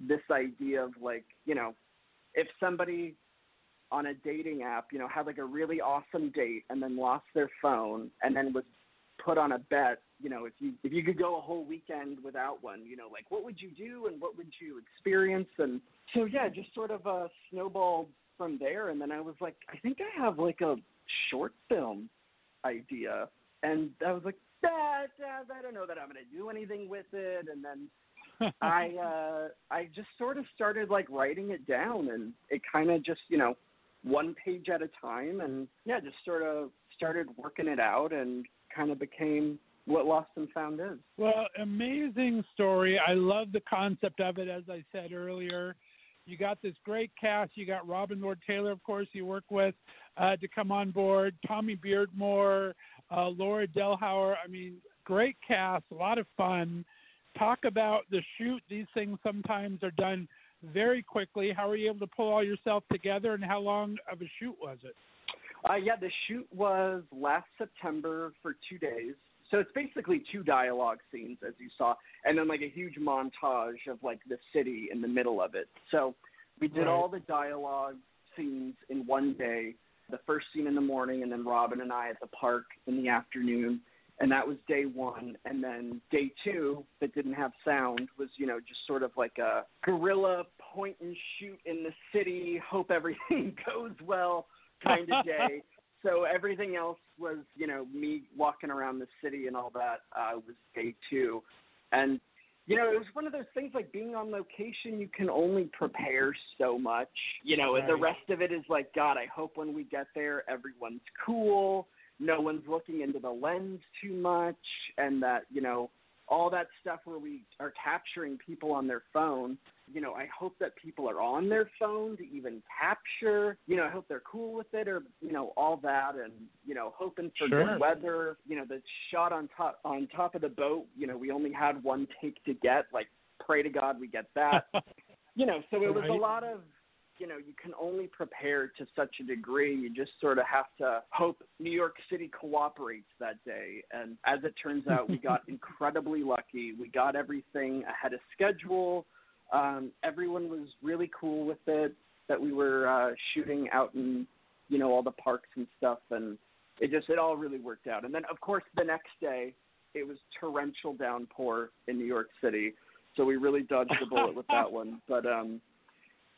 this idea of like, you know, if somebody on a dating app, you know, had like a really awesome date and then lost their phone and then was put on a bet, you know, if you if you could go a whole weekend without one, you know, like what would you do and what would you experience? And so yeah, just sort of uh snowballed from there. And then I was like, I think I have like a short film idea. And I was like, that, uh, I don't know that I'm going to do anything with it. And then I, uh, I just sort of started like writing it down, and it kind of just, you know, one page at a time, and yeah, just sort of started working it out, and kind of became what Lost and Found is. Well, amazing story. I love the concept of it, as I said earlier. You got this great cast. You got Robin Lord Taylor, of course, you work with uh, to come on board. Tommy Beardmore, uh, Laura Delhauer. I mean, great cast, a lot of fun. Talk about the shoot. These things sometimes are done very quickly. How were you able to pull all yourself together, and how long of a shoot was it? Uh, yeah, the shoot was last September for two days. So it's basically two dialogue scenes, as you saw, and then like a huge montage of like the city in the middle of it. So we did Right. all the dialogue scenes in one day. The first scene in the morning, and then Robin and I at the park in the afternoon. And that was day one. And then day two, that didn't have sound, was, you know, just sort of like a guerrilla point and shoot in the city, hope everything goes well kind of day. so everything else was, you know, me walking around the city and all that uh, was day two. And, you know, it was one of those things like being on location, you can only prepare so much. You know, and the rest of it is like, God, I hope when we get there, everyone's cool no one's looking into the lens too much and that you know all that stuff where we are capturing people on their phone you know i hope that people are on their phone to even capture you know i hope they're cool with it or you know all that and you know hoping for Sure. good weather you know the shot on top on top of the boat you know we only had one take to get like pray to god we get that you know, so it was a lot of, you know, you can only prepare to such a degree. You just sort of have to hope New York City cooperates that day. And as it turns out, we got incredibly lucky. We got everything ahead of schedule. Um, everyone was really cool with it. That we were uh, shooting out in, you know, all the parks and stuff, and it just it all really worked out. And then, of course, the next day it was torrential downpour in New York City so we really dodged the bullet with that one. But um,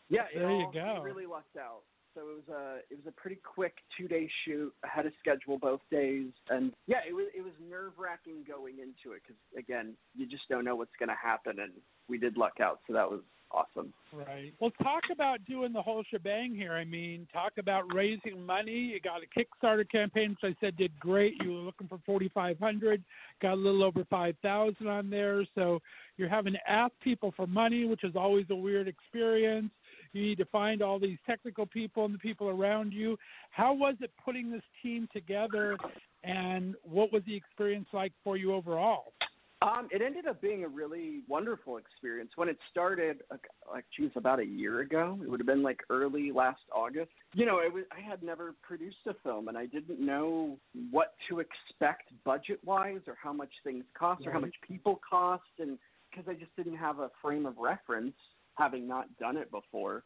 yeah, it There you go. we really lucked out. So it was a it was a pretty quick two day shoot ahead of schedule both days, and yeah, it was it was nerve wracking going into it because again, you just don't know what's going to happen, and we did luck out, so that was awesome. Right. Well, talk about doing the whole shebang here. I mean, talk about raising money. You got a Kickstarter campaign, which I said did great. You were looking for forty five hundred, got a little over five thousand on there. So you're having to ask people for money, which is always a weird experience. You need to find all these technical people and the people around you. How was it putting this team together, and what was the experience like for you overall? Um, it ended up being a really wonderful experience. When it started, like, geez, about a year ago, it would have been like early last August. You know, it was, I had never produced a film, and I didn't know what to expect budget-wise, or how much things cost, or how much people cost, and because I just didn't have a frame of reference, having not done it before.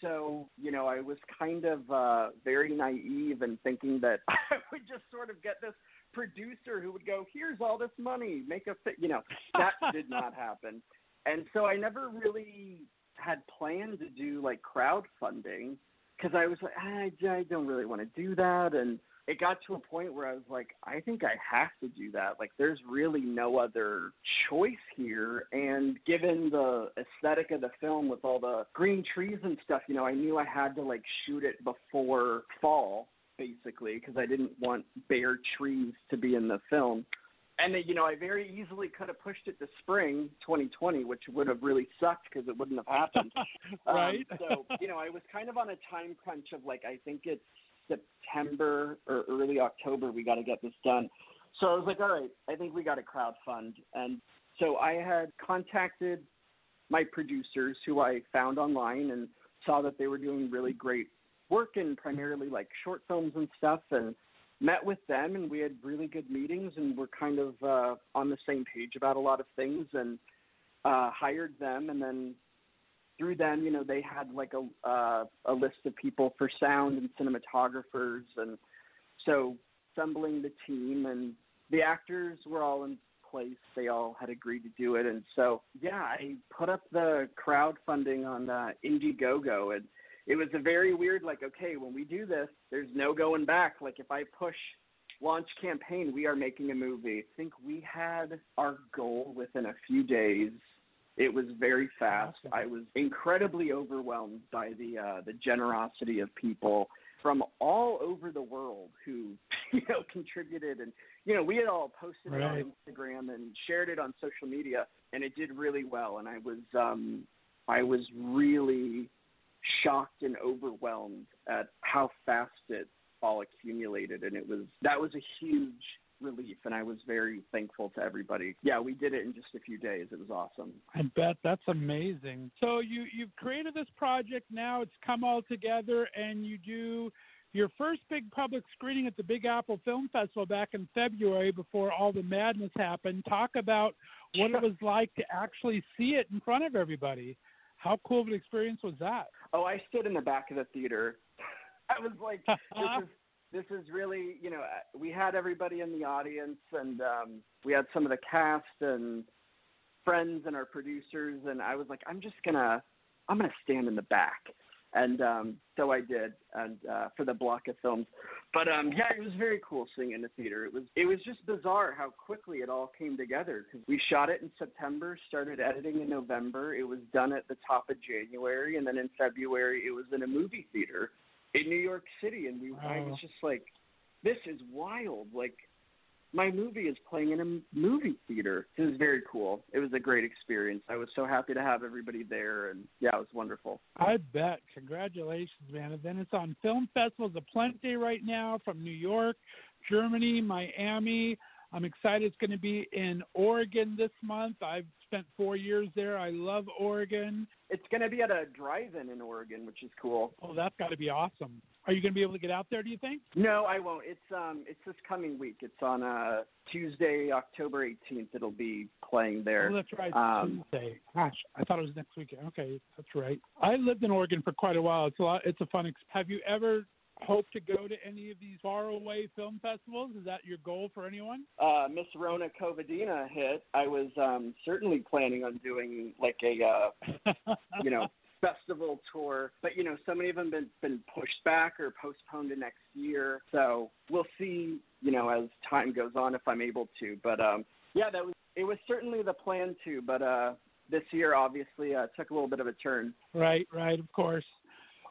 So, you know, I was kind of uh, very naive and thinking that I would just sort of get this producer who would go, "Here's all this money, make a fi-, you know." That did not happen, and so I never really had planned to do like crowdfunding because I was like, I, I don't really want to do that, and it got to a point where I was like, I think I have to do that. Like, there's really no other choice here, and given the aesthetic of the film with all the green trees and stuff, you know, I knew I had to like shoot it before fall basically because I didn't want bare trees to be in the film. And then, you know, I very easily could have pushed it to spring 2020, which would have really sucked because it wouldn't have happened. right. Um, so, you know, I was kind of on a time crunch of like, I think it's September or early October, we got to get this done. So I was like, all right, I think we got to crowdfund. And so I had contacted my producers who I found online and saw that they were doing really great work in primarily like short films and stuff and met with them and we had really good meetings and we're kind of uh, on the same page about a lot of things and uh, hired them and then through them you know they had like a uh, a list of people for sound and cinematographers and so assembling the team and the actors were all in place. They all had agreed to do it. And so yeah i put up the crowdfunding on uh, indiegogo. And it was a very weird like okay when we do this there's no going back. Like if i push launch campaign we are making a movie. I think we had our goal within a few days it was very fast. I was incredibly overwhelmed by the uh the generosity of people from all over the world who you know contributed and you know we had all posted it on instagram and shared it on social media and it did really well. And i was um i was really shocked and overwhelmed at how fast it all accumulated. And it was that was a huge relief and I was very thankful to everybody. Yeah, we did it in just a few days. It was awesome. I bet that's amazing. So you you've created this project now. It's come all together, and you do your first big public screening at the Big Apple Film Festival back in February before all the madness happened. Talk about what it was like to actually see it in front of everybody. How cool of an experience was that? Oh, I stood in the back of the theater. I was like, this is this is really, you know, we had everybody in the audience, and um, we had some of the cast and friends and our producers, and I was like, I'm just gonna, I'm gonna stand in the back, and um, so I did, and uh, for the block of films. But um, yeah, it was very cool seeing in the theater. It was, it was just bizarre how quickly it all came together because we shot it in September, started editing in November. It was done at the top of January, and then in February it was in a movie theater in New York City, and we, I was oh. just like, this is wild. Like, my movie is playing in a movie theater. It was very cool. It was a great experience. I was so happy to have everybody there, and yeah, it was wonderful. I bet. Congratulations, man. And then it's on film festivals aplenty right now from New York, Germany, Miami. I'm excited it's going to be in Oregon this month. I've spent four years there. I love Oregon. It's going to be at a drive-in in Oregon, which is cool. Oh, that's got to be awesome. Are you going to be able to get out there? Do you think? No, I won't. It's um, it's this coming week. It's on uh Tuesday, October 18th. It'll be playing there. Oh, that's right. Um, Tuesday. Gosh, I thought it was next weekend. Okay, that's right. I lived in Oregon for quite a while. It's a lot. It's a fun. Ex- Have you ever hope to go to any of these faraway film festivals? Is that your goal for anyone? uh, Miss Rona Covadina hit, I was um, certainly planning on doing like a uh, you know festival tour, but you know so many of them been been pushed back or postponed to next year. So we'll see, you know, as time goes on if I'm able to. But um, yeah, that was it was certainly the plan to, but uh, this year obviously uh, took a little bit of a turn. Right, right, of course.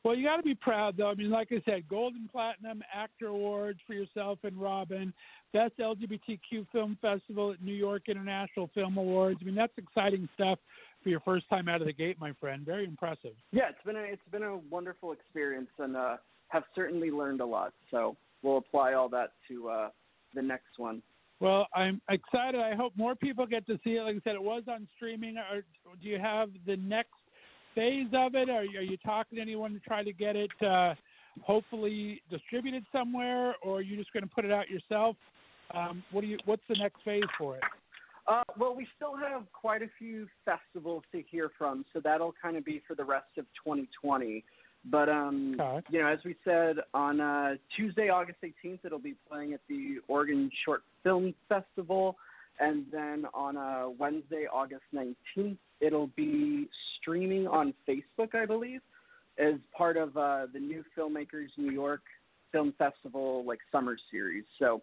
Well, you got to be proud, though. I mean, like I said, Golden Platinum Actor Awards for yourself and Robin, Best LGBTQ Film Festival at New York International Film Awards. I mean, that's exciting stuff for your first time out of the gate, my friend. Very impressive. Yeah, it's been a it's been a wonderful experience, and uh, have certainly learned a lot. So we'll apply all that to uh, the next one. Well, I'm excited. I hope more people get to see it. Like I said, it was on streaming. Or do you have the next phase of it? Are you, are you talking to anyone to try to get it uh, hopefully distributed somewhere, or are you just going to put it out yourself? Um, what do you? What's the next phase for it? Uh, well, we still have quite a few festivals to hear from, so that'll kind of be for the rest of 2020. But um, Okay. you know, as we said on uh, Tuesday, August 18th, it'll be playing at the Oregon Short Film Festival, and then on uh, Wednesday, August 19th, it'll be streaming on Facebook, I believe, as part of uh, the new Filmmakers New York Film Festival like summer series. So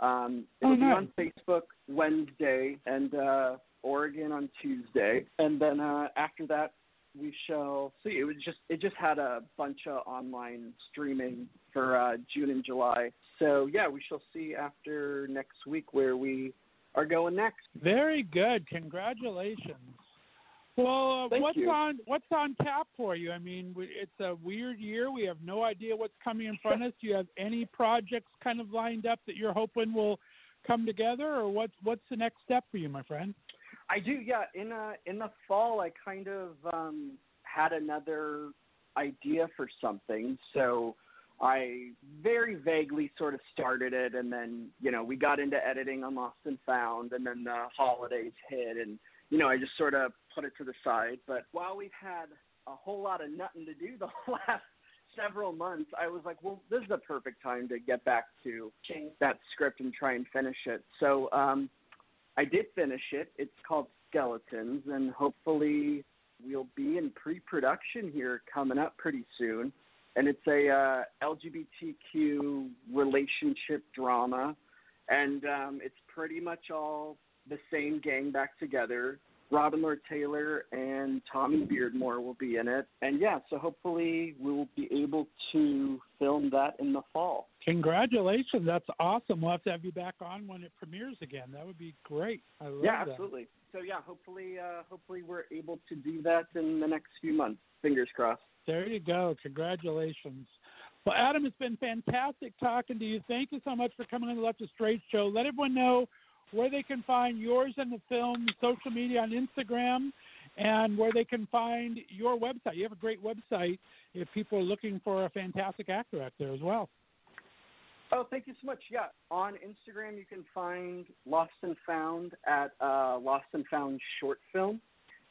um, Oh, it'll be nice. on Facebook Wednesday and uh, Oregon on Tuesday, and then uh, after that we shall see. It was just it just had a bunch of online streaming for uh, June and July. So yeah, we shall see after next week where we are going next. Very good. Congratulations. Well, uh, Thank what's you. on what's on tap for you? I mean, we- it's a weird year. We have no idea what's coming in front of us. Do you have any projects kind of lined up that you're hoping will come together, or what's what's the next step for you, my friend? I do, yeah. In uh in the fall, I kind of um, had another idea for something, so I very vaguely sort of started it, and then you know we got into editing on Lost and Found, and then the holidays hit, and you know I just sort of put it to the side. But while we've had a whole lot of nothing to do the last several months, I was like, well, this is the perfect time to get back to that script and try and finish it. So um, I did finish it. It's called Skeletons, and hopefully we'll be in pre-production here coming up pretty soon. And it's a uh, LGBTQ relationship drama, and um, it's pretty much all the same gang back together. Robin Lord Taylor and Tommy Beardmore will be in it, and yeah, so hopefully we will be able to film that in the fall. Congratulations. That's awesome. We'll have to have you back on when it premieres again. That would be great. I love yeah, that. absolutely. So yeah, hopefully, uh, hopefully we're able to do that in the next few months. Fingers crossed. There you go. Congratulations. Well, Adam, it's been fantastic talking to you. Thank you so much for coming on the Left of Straight show. Let everyone know where they can find yours and the film, social media on Instagram, and where they can find your website. You have a great website if people are looking for a fantastic actor out there as well. Oh, thank you so much. Yeah, on Instagram you can find Lost and Found at uh, Lost and Found Short Film.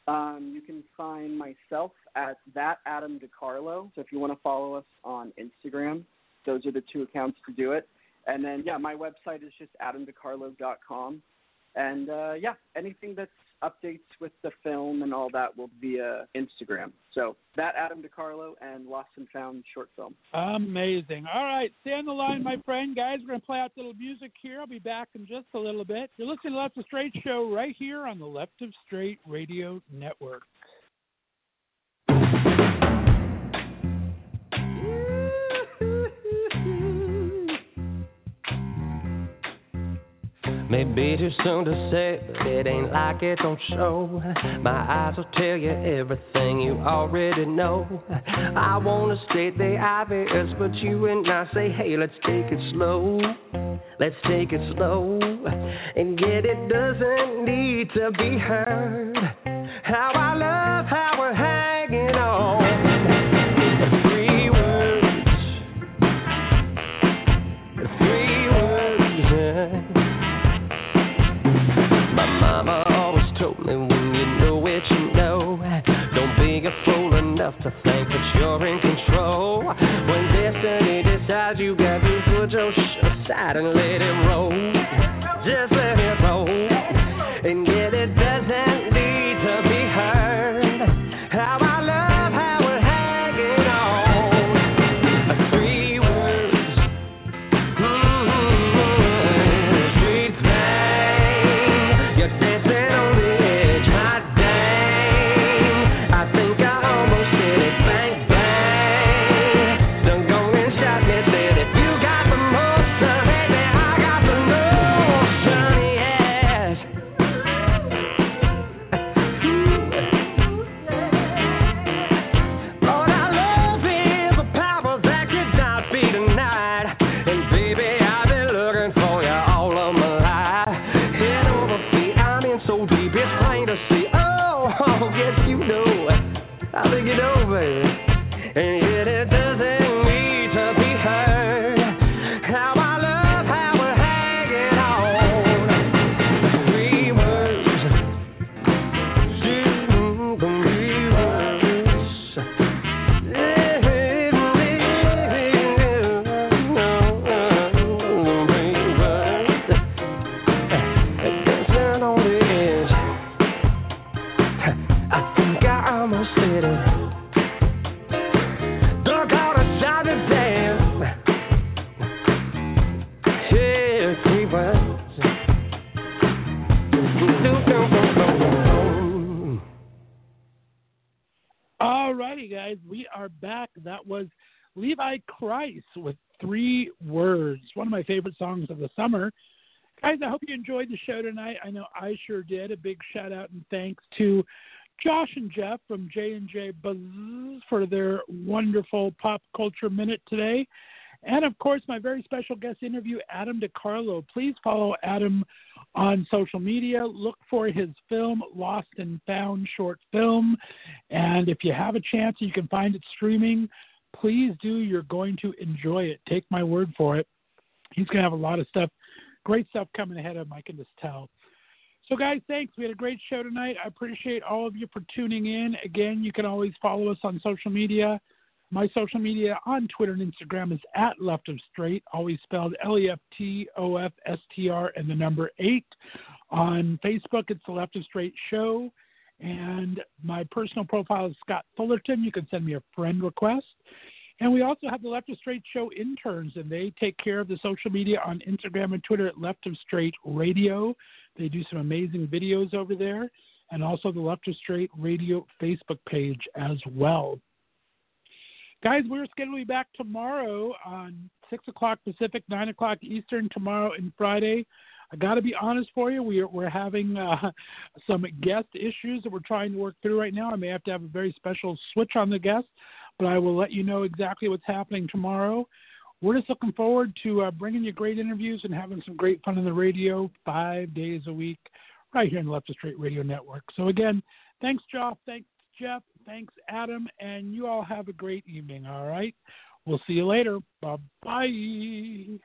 Um, you can find myself at that Adam DeCarlo. So if you want to follow us on Instagram, those are the two accounts to do it. And then yeah, my website is just adamdecarlo.com. And uh, yeah, anything that's updates with the film and all that will be via Instagram. So that Adam DeCarlo and Lost and Found short film. Amazing. All right, stay on the line, my friend. Guys, we're gonna play out a little music here. I'll be back in just a little bit. You're listening to Left of Straight show right here on the Left of Straight Radio Network. Maybe too soon to say, but it ain't like it don't show. My eyes will tell you everything you already know. I wanna state the obvious, but you and I say, hey, let's take it slow. Let's take it slow. And yet it doesn't need to be heard. How I love enough to think that you're in control. When destiny decides you got to put your shit aside and let it roll. Favorite songs of the summer. Guys, I hope you enjoyed the show tonight. I know I sure did. A big shout out and thanks to Josh and Jeff from J and J Buzz for their wonderful pop culture minute today. And of course, my very special guest interview, Adam DeCarlo. Please follow Adam on social media. Look for his film, Lost and Found short film. And if you have a chance, you can find it streaming. Please do. You're going to enjoy it. Take my word for it. He's going to have a lot of stuff, great stuff coming ahead of him, I can just tell. So, guys, thanks. We had a great show tonight. I appreciate all of you for tuning in. Again, you can always follow us on social media. My social media on Twitter and Instagram is at Left of Straight, always spelled L E F T O F S T R and the number eight. On Facebook, it's the Left of Straight Show. And my personal profile is Scott Fullerton. You can send me a friend request. And we also have the Left of Straight Show interns, and they take care of the social media on Instagram and Twitter at Left of Straight Radio. They do some amazing videos over there, and also the Left of Straight Radio Facebook page as well. Guys, we're scheduled to be back tomorrow on 6 o'clock Pacific, 9 o'clock Eastern, tomorrow and Friday. I got to be honest for you, we're, we're having uh, some guest issues that we're trying to work through right now. I may have to have a very special switch on the guest, but I will let you know exactly what's happening tomorrow. We're just looking forward to uh, bringing you great interviews and having some great fun on the radio five days a week right here on the Left of Straight Radio Network. So, again, Thanks, Josh. Thanks, Jeff. Thanks, Adam. And you all have a great evening, all right? We'll see you later. Bye bye.